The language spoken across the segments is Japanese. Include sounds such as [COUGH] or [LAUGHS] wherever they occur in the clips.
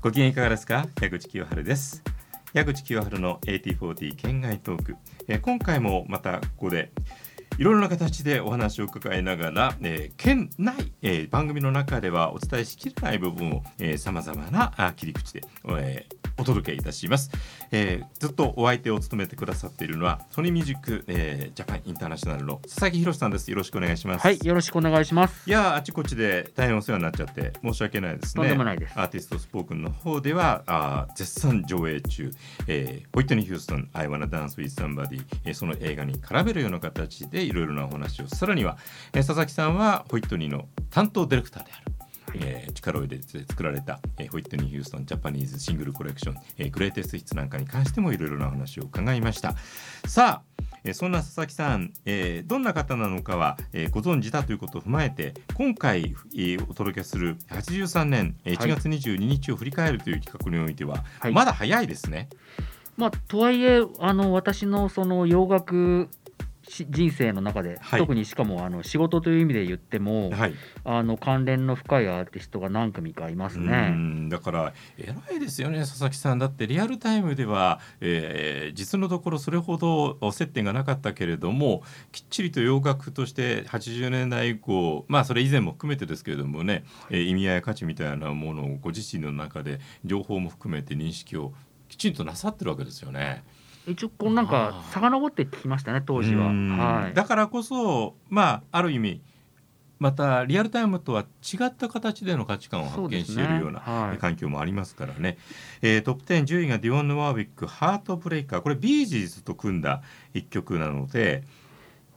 ご機嫌いかがですか？矢口清春です。矢口清春の AT40 県外トーク、えー、今回もまたここでいろいろな形でお話を伺いながら、えー、県内、えー、番組の中ではお伝えしきれない部分をさまざまなあ切り口で、えー、お届けいたします、えー、ずっとお相手を務めてくださっているのはソニーミュージック、えー、ジャパンインターナショナルの佐々木宏さんです。よろしくお願いします。はいよろしくお願いします。いやあちこちで大変お世話になっちゃって申し訳ないですね。とんでもないです。アーティストスポークンの方ではあ絶賛上映中、えー、ホイットニー・ヒューストン I wanna dance with somebody、えー、その映画に絡めるような形でいろいろなお話を。さらには、えー、佐々木さんはホイットニーの担当ディレクターであるえー、力を入れて作られた、えー、ホイットニー・ヒューストンジャパニーズシングルコレクション、えー、グレイテストヒッツなんかに関してもいろいろなお話を伺いました。さあえそんな佐々木さん、えー、どんな方なのかは、えー、ご存知だということを踏まえて今回、えー、お届けする83年1月22日を振り返るという企画においては、はい、まだ早いですね。まあ、とはいえあの私のその洋楽人生の中で、はい、特にしかもあの仕事という意味で言っても、はい、あの関連の深いアーティストが何組かいますね。だから偉いですよね佐々木さん。だってリアルタイムでは、えー、実のところそれほど接点がなかったけれどもきっちりと洋楽として80年代以降まあそれ以前も含めてですけれどもね、えー、意味合いや価値みたいなものをご自身の中で情報も含めて認識をきちんとなさってるわけですよね。一応こうなんか遡って聞きましたね当時は、はい、だからこそまあある意味またリアルタイムとは違った形での価値観を発見しているような、はい、環境もありますからね、えー、トップ10 10位がディオンヌ・ワーウィック「Heartbreaker」これビージーズと組んだ一曲なので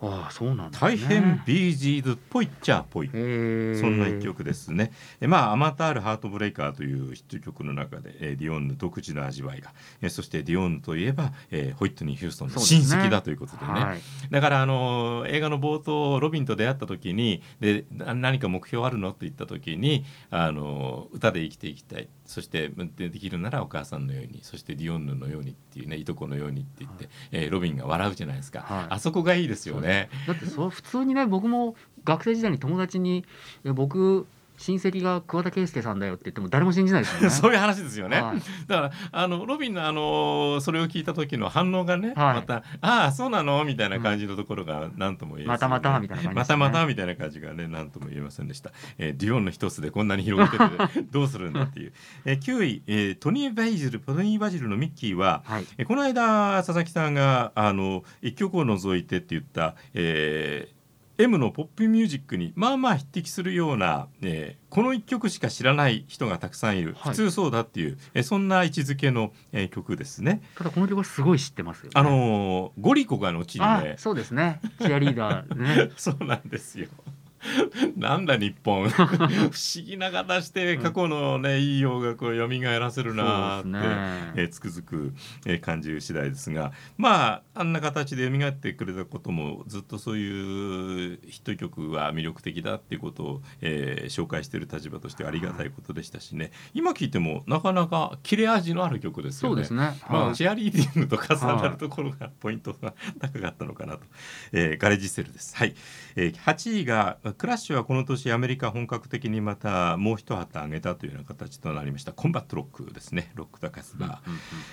ああそうなん、ね、大変ビージーズっぽいっちゃっぽい。そんな一曲ですね。えまあ数多ある「Heartbreaker」というヒット曲の中で、えー、ディオンヌ独自の味わいが、えー、そしてディオンヌといえば、えー、ホイットニー・ヒューストンの親戚だということでね、ねはい、だからあの映画の冒頭ロビンと出会った時にで何か目標あるの？って言った時にあの歌で生きていきたいそしてできるならお母さんのようにそしてディオンヌのようにっていうねいとこのようにって言って、はい、えー、ロビンが笑うじゃないですか、はい、あそこがいいですよね。だってそう普通にね僕も学生時代に友達に僕親戚が桑田佳祐さんだよって言っても誰も信じないですよね。[LAUGHS] そういう話ですよね、はい、だからあのロビンのあのそれを聞いた時の反応がね、はい、また「ああそうなの?」みたいな感じのところが何とも言えま、ね、またまたみたいな感じ、ね、またまたみたいな感じがね何とも言えませんでした、えー、ディオンの一つでこんなに広げてて [LAUGHS] どうするんだっていう、えー、9位、えー、トニー・バジルトニー・バジルのミッキーは、はい、えー、この間佐々木さんがあの一曲を除いてって言った、えー M のポップミュージックにまあまあ匹敵するような、えー、この1曲しか知らない人がたくさんいる、はい、普通そうだっていう、えー、そんな位置づけの、えー、曲ですね。ただこの曲はすごい知ってますよ、ね、あのー、ゴリコが後にねそうですね。チアリーダーね。[LAUGHS] そうなんですよ [LAUGHS] なんだ日本。[LAUGHS] 不思議な形で過去のね、いい洋楽を蘇らせるなって、ね。えー、つくづく、えー、感じる次第ですが。まああんな形で蘇ってくれたこともずっとそういうヒット曲は魅力的だっていうことを、えー、紹介している立場としてありがたいことでしたしね。今聞いてもなかなか切れ味のある曲ですよね。そうですね、まあ、チアリーディングと重なるところがポイントが高かったのかなと、えー、ガレージセルです。はい、えー、8位がクラッシュはこの年アメリカ本格的にまたもう一旗上げたというような形となりました。コンバットロックですね。ロックダカスバ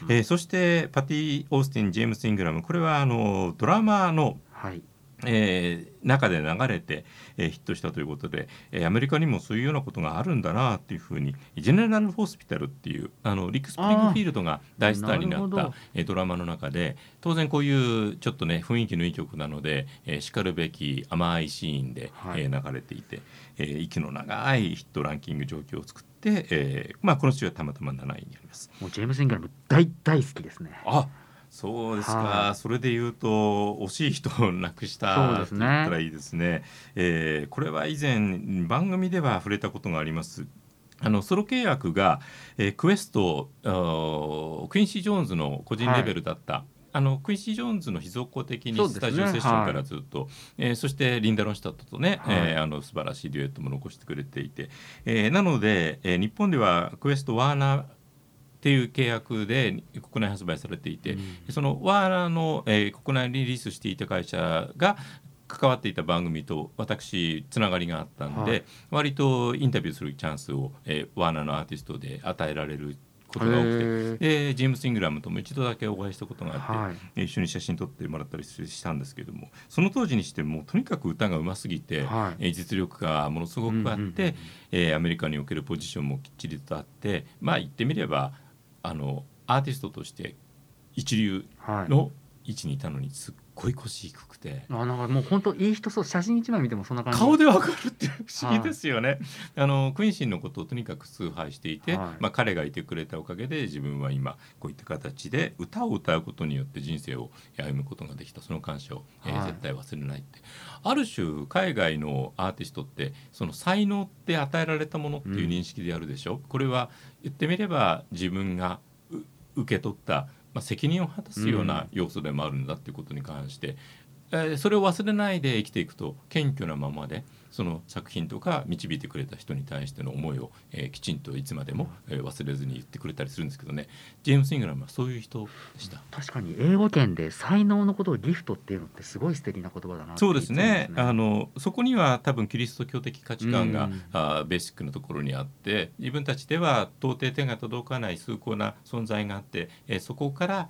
ー、えー、そしてパティ・オースティンジェームス・イングラム。これはあのドラマの、はいえー、中で流れて、えー、ヒットしたということで、えー、アメリカにもそういうようなことがあるんだなっていうふうに General Hospital っていうあのリック・スプリングフィールドが大スターになった、えー、ドラマの中で当然こういうちょっとね雰囲気のいい曲なので、えー、しかるべき甘いシーンで、はい、えー、流れていて、えー、息の長いヒットランキング状況を作って、えーまあ、この週はたまたま7位にあります。もうジェームス・イングラム大大好きですね。あそうですか、はそれで言うと惜しい人を亡くしたと言ったらいいですね。えー、これは以前番組では触れたことがあります。あのソロ契約が、えー、クエストクインシー・ジョーンズの個人レーベルだった、はい、あのクインシー・ジョーンズの秘蔵っ子的にスタジオセッションからずっと、ね。はい、えー、そしてリンダ・ロンシュタットとね、はい、えー、あの素晴らしいデュエットも残してくれていて、えー、なので、えー、日本ではクエストワーナーっていう契約で国内発売されていて、うん、そのワーナーの、えー、国内リリースしていた会社が関わっていた番組と私つながりがあったんで、はい、割とインタビューするチャンスを、えー、ワーナーのアーティストで与えられることが多くてでジェームス・イングラムとも一度だけお会いしたことがあって、はい、一緒に写真撮ってもらったりしたんですけどもその当時にしてもとにかく歌がうますぎて、はい、実力がものすごくあって、えアメリカにおけるポジションもきっちりとあってまあ言ってみればあのアーティストとして一流の位置にいたのにすっごい腰低くて。あなんかもう本当いい人そう写真一枚見てもそんな感じ。顔でわかるって不思議ですよね、はい、あのクインシーのことをとにかく崇拝していて、はい、まあ、彼がいてくれたおかげで自分は今こういった形で歌を歌うことによって人生を歩むことができた。その感謝を、えー、絶対忘れないって。ある種海外のアーティストってその才能って与えられたものっていう認識であるでしょ、うん、これは言ってみれば自分が受け取ったまあ、責任を果たすような要素でもあるんだっていうことに関して、うん、えー、それを忘れないで生きていくと謙虚なままでその作品とか導いてくれた人に対しての思いを、えー、きちんといつまでも、えー、忘れずに言ってくれたりするんですけどね。ジェームス・イングラムはそういう人でした。確かに英語圏で才能のことをギフトっていうのってすごい素敵な言葉だなそうですね、ね、あのそこには多分キリスト教的価値観が、うん、あベーシックなところにあって自分たちでは到底手が届かない崇高な存在があって、えー、そこから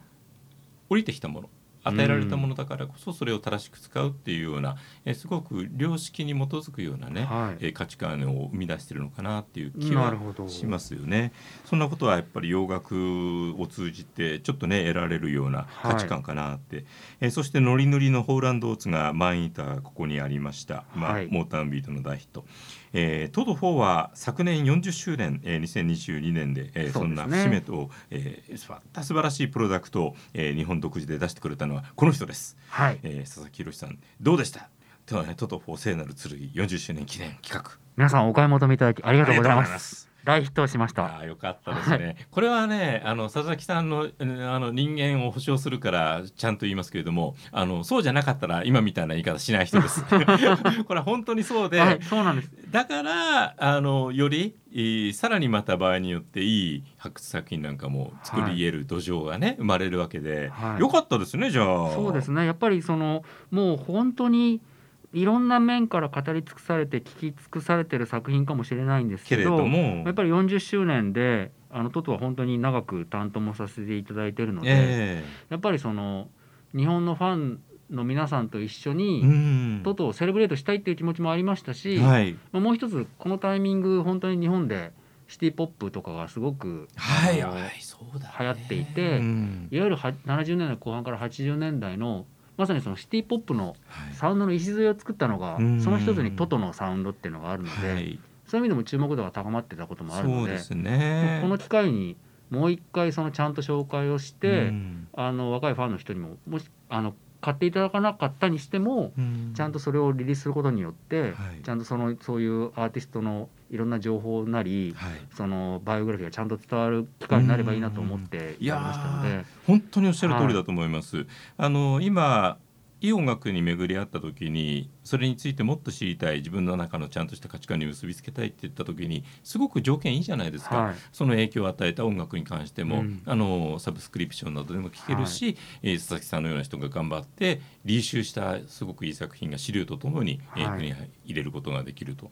降りてきたもの与えられたものだからこそそれを正しく使うっていうような、えすごく良識に基づくようなね、はい、え価値観を生み出してるのかなっていう気はしますよね。そんなことはやっぱり洋楽を通じてちょっとね得られるような価値観かなって、はい、えそしてノリノリのホーランドーツがマインターここにありました、まあ、はい、モーターンビートの大ヒット。えー、トド4は昨年40周年、えー、2022年で、えー、そんな節目と、えー、素晴らしいプロダクトを、えー、日本独自で出してくれたのはこの人です、はい。えー、佐々木宏さんどうでした？トト4聖なる剣40周年記念企画。皆さんお買い求めいただきありがとうございます大ヒットしました。あよかったですね、はい、これはねあの佐々木さんのあの人間を保証するからちゃんと言いますけれどもあのそうじゃなかったら今みたいな言い方しない人です。[LAUGHS] これは本当にそうで、はい、そうなんです。だからあのよりさらにまた場合によっていい発掘作品なんかも作り得る土壌がね、はい、生まれるわけで、はい、よかったですねじゃあ。そうですね。やっぱりそのもう本当にいろんな面から語り尽くされて聞き尽くされてる作品かもしれないんですけどやっぱり40周年であのトトは本当に長く担当もさせていただいてるので、えー、やっぱりその日本のファンの皆さんと一緒にトトをセレブレートしたいっていう気持ちもありましたし、はい、まあ、もう一つこのタイミング本当に日本でシティ・ポップとかがすごく、はい、流行っていて、うん、いわゆる70年代後半から80年代のまさにそのシティ・ポップのサウンドの礎を作ったのが、はい、その一つにトトのサウンドっていうのがあるので、はい、そういう意味でも注目度が高まってたこともあるのでで、ね、この機会にもう一回そのちゃんと紹介をして、あの若いファンの人にももしあの買っていただかなかったにしても、ちゃんとそれをリリースすることによって、はい、ちゃんとそのそういうアーティストのいろんな情報なり、はい、そのバイオグラフィーがちゃんと伝わる機会になればいいなと思ってやりましたので本当におっしゃる通りだと思います。はい、あの今いい音楽に巡り合った時にそれについてもっと知りたい自分の中のちゃんとした価値観に結びつけたいって言った時にすごく条件いいじゃないですか、はい、その影響を与えた音楽に関しても、うん、あのサブスクリプションなどでも聴けるし、はい、えー、佐々木さんのような人が頑張って履修したすごくいい作品が資料とともに、はい、えー、手に入れることができると、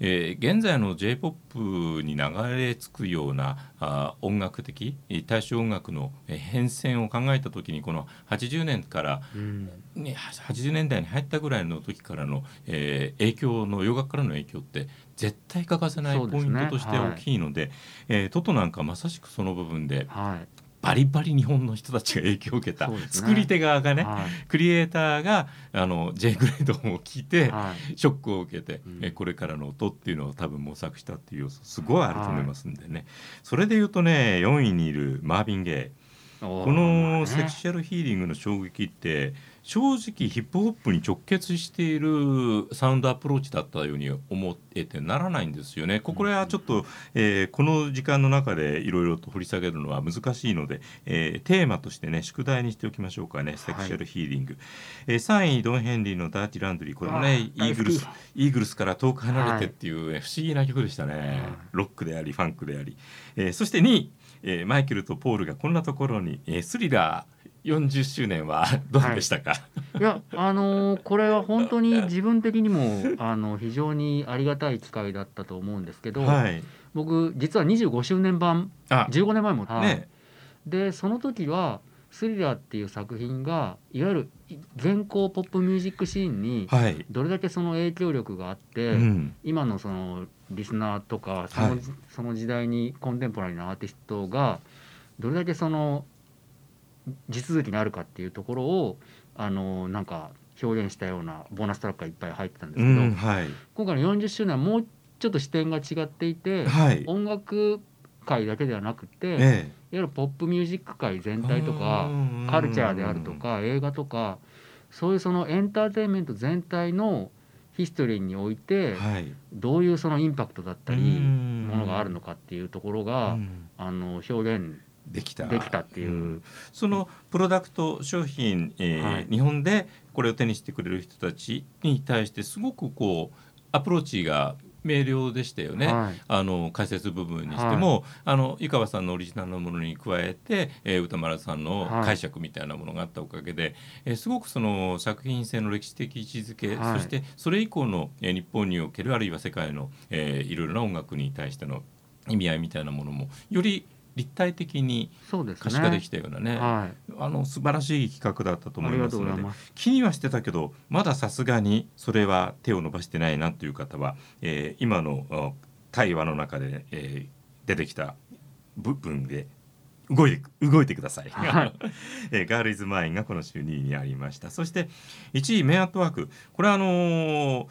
えー、現在の j p o p に流れ着くようなあ音楽的大衆音楽の変遷を考えた時にこの80年から、うん、ね、80年代に入ったぐらいの時からの、えー、影響の洋楽からの影響って絶対欠かせないポイントとして大きいので、ねはい、えー、トトなんかまさしくその部分で、はい、バリバリ日本の人たちが影響を受けた、ね、作り手側がね、はい、クリエイターがあの J グレードを聞いて、はい、ショックを受けて、うん、えこれからの音っていうのを多分模索したっていう要素すごいあると思いますんでね、はい、それで言うとね4位にいるマービン・ゲイ。このセクシャルヒーリングの衝撃って正直ヒップホップに直結しているサウンドアプローチだったように思えてならないんですよね。これはちょっと、えー、この時間の中でいろいろと掘り下げるのは難しいので、えー、テーマとしてね宿題にしておきましょうかね。セクシャルヒーリング、はい、えー、3位ドン・ヘンリーの「ダーティ・ランドリー」これもねイーグルスイーグルスから遠く離れてっていう、ね、不思議な曲でしたね、ロックでありファンクであり、えー、そして2位、えー、マイケルとポールがこんなところに、えー、スリラー40周年は [LAUGHS] どうでしたか、はい、いやあのー、これは本当に [LAUGHS] 自分的にもあの非常にありがたい機会だったと思うんですけど、はい、僕実は25周年版15年前も、ね、でその時は「スリラー」っていう作品がいわゆる現行ポップミュージックシーンにどれだけその影響力があって、はいうん、今のそのリスナーとかそのはい、その時代にコンテンポラリーなアーティストがどれだけその地続きにあるかっていうところをあのなんか表現したようなボーナストラックがいっぱい入ってたんですけど、うんはい、今回の40周年はもうちょっと視点が違っていて、はい、音楽界だけではなくて、ええ、いわゆるポップミュージック界全体とかカルチャーであるとか映画とかそういうそのエンターテインメント全体のヒストリーにおいて、どういうそのインパクトだったりものがあるのかっていうところが、あの表現できた。できたっていう、うん、そのプロダクト商品、えー、はい、日本でこれを手にしてくれる人たちに対してすごくこうアプローチが明瞭でしたよね、はい、あの解説部分にしても、はい、あの湯川さんのオリジナルのものに加えて、えー、歌丸さんの解釈みたいなものがあったおかげで、はい、えー、すごくその作品性の歴史的位置づけ、そしてそれ以降の、えー、日本におけるあるいは世界の、えー、いろいろな音楽に対しての意味合いみたいなものもより立体的に可視化できたようなね、ねはい、あの素晴らしい企画だったと思いますので気にはしてたけどまださすがにそれは手を伸ばしてないなという方は、えー、今の対話の中で、えー、出てきた部分で動いて動いてください、はい、[LAUGHS] えー、ガールイズマインがこの週2位にありました。そして1位メンアットワーク。これはあのー、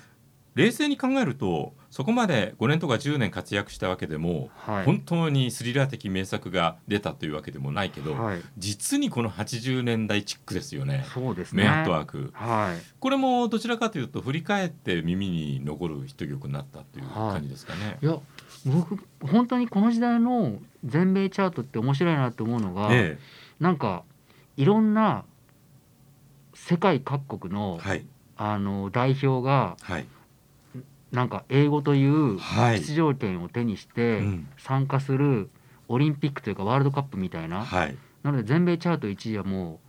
冷静に考えるとそこまで5年とか10年活躍したわけでも、はい、本当にスリラー的名作が出たというわけでもないけど、はい、実にこの80年代チックですよね。そうですね。メアットワーク、はい、これもどちらかというと振り返って耳に残るヒット曲になったという感じですかね。いや僕本当にこの時代の全米チャートって面白いなと思うのが、ええ、なんかいろんな世界各国の,、あの代表が、はいなんか英語という出場権を手にして参加するオリンピックというかワールドカップみたいな、はい、なので全米チャート1位はも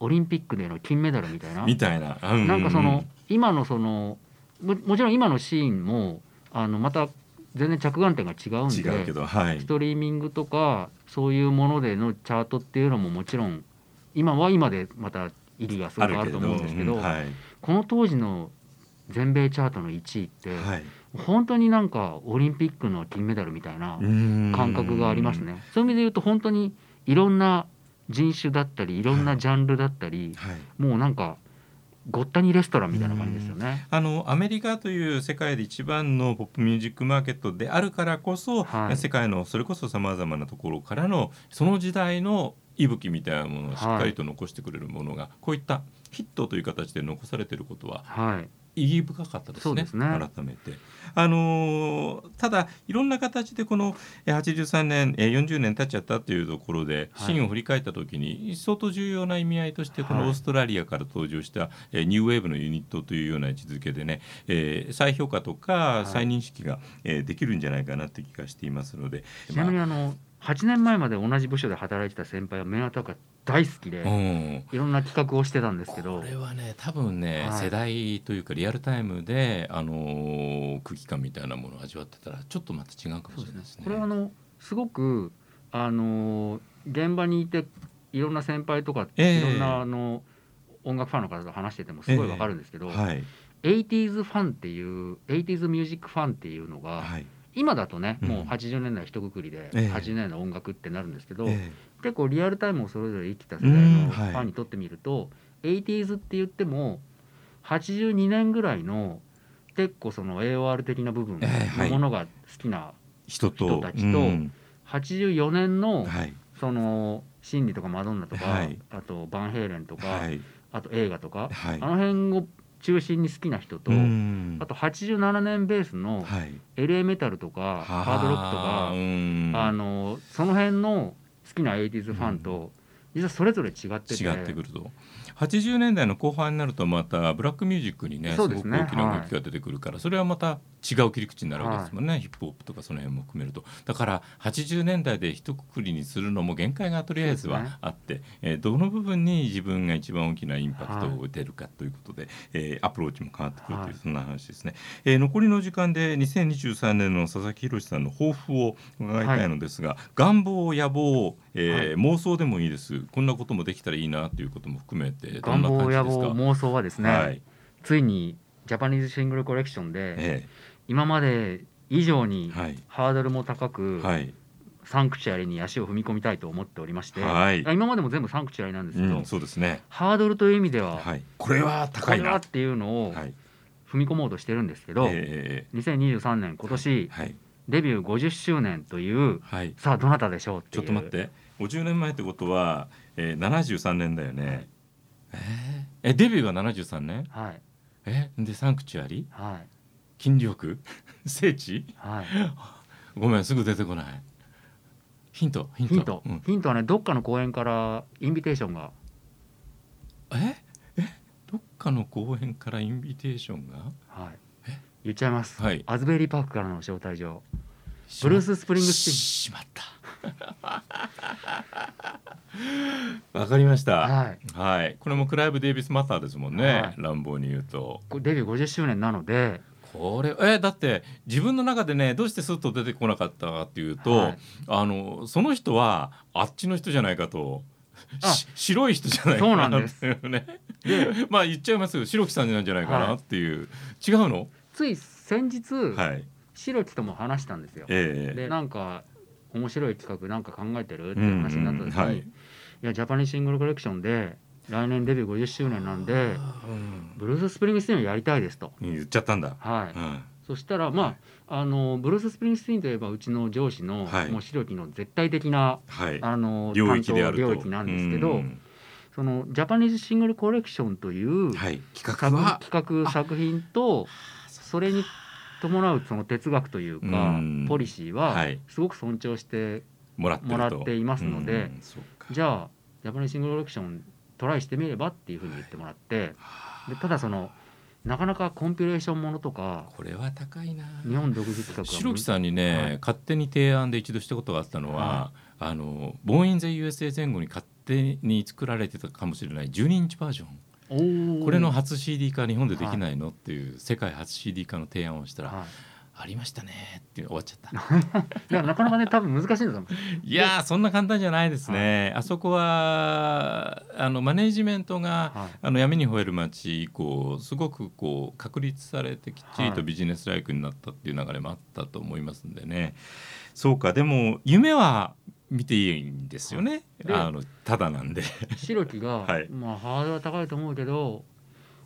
うオリンピックでの金メダルみたいな。みたいな、うんうん、なんかその今のそのもちろん今のシーンもあのまた全然着眼点が違うんで、はい、ストリーミングとかそういうものでのチャートっていうのももちろん今は今でまた意義がすごくあると思うんですけど、うんはい、この当時の全米チャートの1位って、はい、本当になんかオリンピックの金メダルみたいな感覚がありますね。そういう意味で言うと本当にいろんな人種だったりいろんなジャンルだったり、はい。はい、もうなんかごったにレストランみたいな感じですよね。あのアメリカという世界で一番のポップミュージックマーケットであるからこそ、はい、世界のそれこそさまざまなところからのその時代の息吹みたいなものをしっかりと残してくれるものが、こういったヒットという形で残されていることは、はい、意義深かったですね、ね、改めて。あのー、ただいろんな形でこの83年40年経っちゃったというところでシーンを振り返った時に相当重要な意味合いとしてこのオーストラリアから登場した、えニューウェーブのユニットというような位置づけでね、えー、再評価とか再認識が、えできるんじゃないかなって気がしていますので。ちなみにあの8年前まで同じ部署で働いてた先輩はメアタカ大好きで、うん、いろんな企画をしてたんですけどこれはね多分ね、はい、世代というかリアルタイムで、あのー、空気感みたいなものを味わってたらちょっとまた違うかもしれないですね。これはあのすごく、あのー、現場にいていろんな先輩とか、えー、いろんなあの音楽ファンの方と話しててもすごいわかるんですけど、えーはい、80s ファンっていう 80s ミュージックファンっていうのが、はい今だとね、もう80年代一括りで80年代の音楽ってなるんですけど、結構リアルタイムをそれぞれ生きた世代のファンにとってみると、うんはい、80s って言っても82年ぐらいの結構その AOR 的な部分のものが好きな人たちと、84年のその心理とかマドンナとか、あとバンヘイレンとか、あと映画とか、あの辺を中心に好きな人と、あと87年ベースの LA メタルとか、ハードロックとか、あのその辺の好きな 80s ファンと、実はそれぞれ違ってて。違ってくると80年代の後半になるとまたブラックミュージックにねすごく大きな動きが出てくるから、それはまた違う切り口になるわけですもんね、はい、ヒップホップとかその辺も含めると。だから80年代で一括りにするのも限界がとりあえずはあって、ねえー、どの部分に自分が一番大きなインパクトを打てるかということで、はい、えー、アプローチも変わってくるという、そんな話ですね、えー、残りの時間で2023年の佐々木宏さんの抱負を伺いたいのですが、願望野望えー、妄想でもいいです。こんなこともできたらいいなということも含めて願望野望妄想はですね、はい、ついにジャパニーズシングルコレクションで、ええ、今まで以上にハードルも高く、はい、サンクチュアリに足を踏み込みたいと思っておりまして、はい、今までも全部サンクチュアリなんですけど、うん、そうですね、ハードルという意味では、はい、これは高いな。っていうのを踏み込もうとしてるんですけど、えー、2023年今年、はい、デビュー50周年という、はい、さあどなたでしょうちょっと待って。50年前ってことは、えー、73年だよね、はい、えー、えデビューが73年？はい。えでサンクチュアリはい。筋力？[LAUGHS] 聖地はい。[LAUGHS] ごめんすぐ出てこない。ヒントヒント。ヒント。うん、ヒントはねどっかの公園からインビテーションが。え？え？どっかの公園からインビテーションが？はい。言っちゃいます、はい、アズベリーパークからの招待状。ブルース・スプリングスティンしまった [LAUGHS] わかりました、はい、はい、これもクライブ・デイビス・マターですもんね、はい、乱暴に言うと。デビュー50周年なので。これえだって自分の中でねどうしてスッと出てこなかったかっていうと、はい、あのその人はあっちの人じゃないかと。白い人じゃないかなっていうね。[LAUGHS] まあ言っちゃいますよ。白木さんなんじゃないかなっていう、違うの？つい先日、はい、白木とも話したんですよ。えー、でなんか面白い企画なんか考えてるって話になった時に、うんうんはい、いやジャパニーズシングルコレクションで来年デビュー50周年なんで、うん、ブルース・スプリングスティーンをやりたいですと。言っちゃったんだ。はい、うん、そしたらまああのブルース・スプリングスティーンといえばうちの上司の、はい、もう白木の絶対的な、はい、あの領域である領域なんですけど、そのジャパニーズシングルコレクションという、はい、企画企画作品とそれに伴うその哲学というかポリシーはすごく尊重してもらっていますのでじゃあジャパニーシングルコレクショントライしてみればっていうふうに言ってもらってでただそのなかなかコンピレーションものとかこれは高いな。日本独自企画白木さんにね、はい、勝手に提案で一度したことがあったのは、はい、あのボーイン・ゼ USA 前後に勝手に作られてたかもしれない12インチバージョンこれの初 CD 化日本でできないの、っていう世界初 CD 化の提案をしたら、はい、ありましたねって終わっちゃった。い [LAUGHS] やなかなかね多分難しいんだと思ういやそんな簡単じゃないですね、はい、あそこはあのマネジメントが、はい、あの闇に吠える街以降すごくこう確立されてきっちりとビジネスライクになったっていう流れもあったと思いますんでね。そうかでも夢は見ていいんですよね。あのただなんで。白木が、[LAUGHS] はい、まあハードルは高いと思うけど、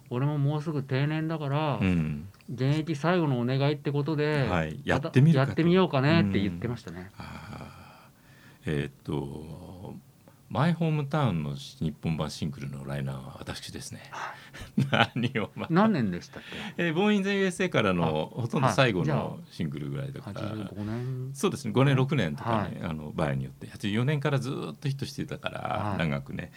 俺ももうすぐ定年だから、うん、現役最後のお願いってことで、はい、やってみるやってみようかねって言ってましたね。うん、えー、っとマイホームタウンの日本版シングルのライナーは私ですね。[LAUGHS] 何を、まあ、何年でしたっけ？えー、ボーインゼ USA からのほとんど最後のシングルぐらいだから。85年。そうですね。5年6年とかね、はい、あの場合によって84年からずっとヒットしてたから、はい、長くね。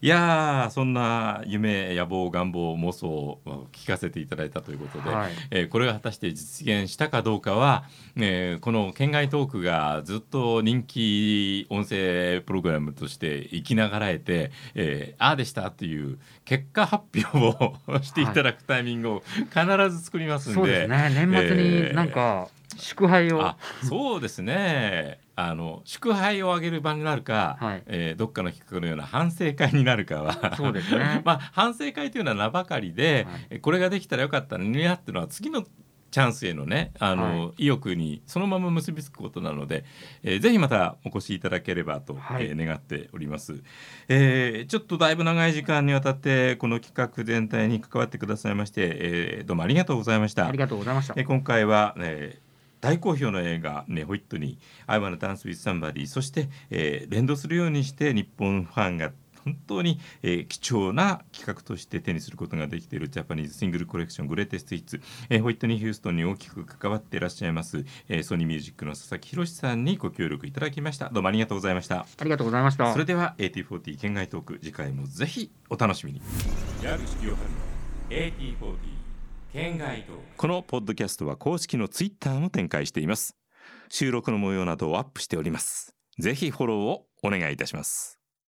いやそんな夢野望願望妄想を聞かせていただいたということで、はい、えー、これが果たして実現したかどうかは、えー、この県外トークがずっと人気音声プログラムとして生きながらえて、えー、ああでしたっていう結果発表をしていただくタイミングを必ず作りますんで、はい、そうですね。年末になんか、祝杯を。そうですね。あの祝杯をあげる場になるか、はい、えー、どっかの企画のような反省会になるかは。そうですね。[LAUGHS] まあ反省会というのは名ばかりで、はい、これができたらよかったのになっていうのは次のチャンスへのねあの、はい、意欲にそのまま結びつくことなので、えー、ぜひまたお越しいただければと、はい、えー、願っております、えー、ちょっとだいぶ長い時間にわたってこの企画全体に関わってくださいまして、えー、どうもありがとうございました。ありがとうございました、えー、今回は、えー大好評の映画、ね、ホイットニー「I wanna dance with somebody」そして、えー、連動するようにして日本ファンが本当に、えー、貴重な企画として手にすることができているジャパニーズシングルコレクショングレーテストヒッツ、えー、ホイットニー・ヒューストンに大きく関わっていらっしゃいます、えー、ソニーミュージックの佐々木宏さんにご協力いただきました。どうもありがとうございました。ありがとうございました。それでは AT40 県外トーク次回もぜひお楽しみに。矢口清春の AT40 県外このポッドキャストは公式のツイッターも展開しています。収録の模様などをアップしております。ぜひフォローをお願いいたします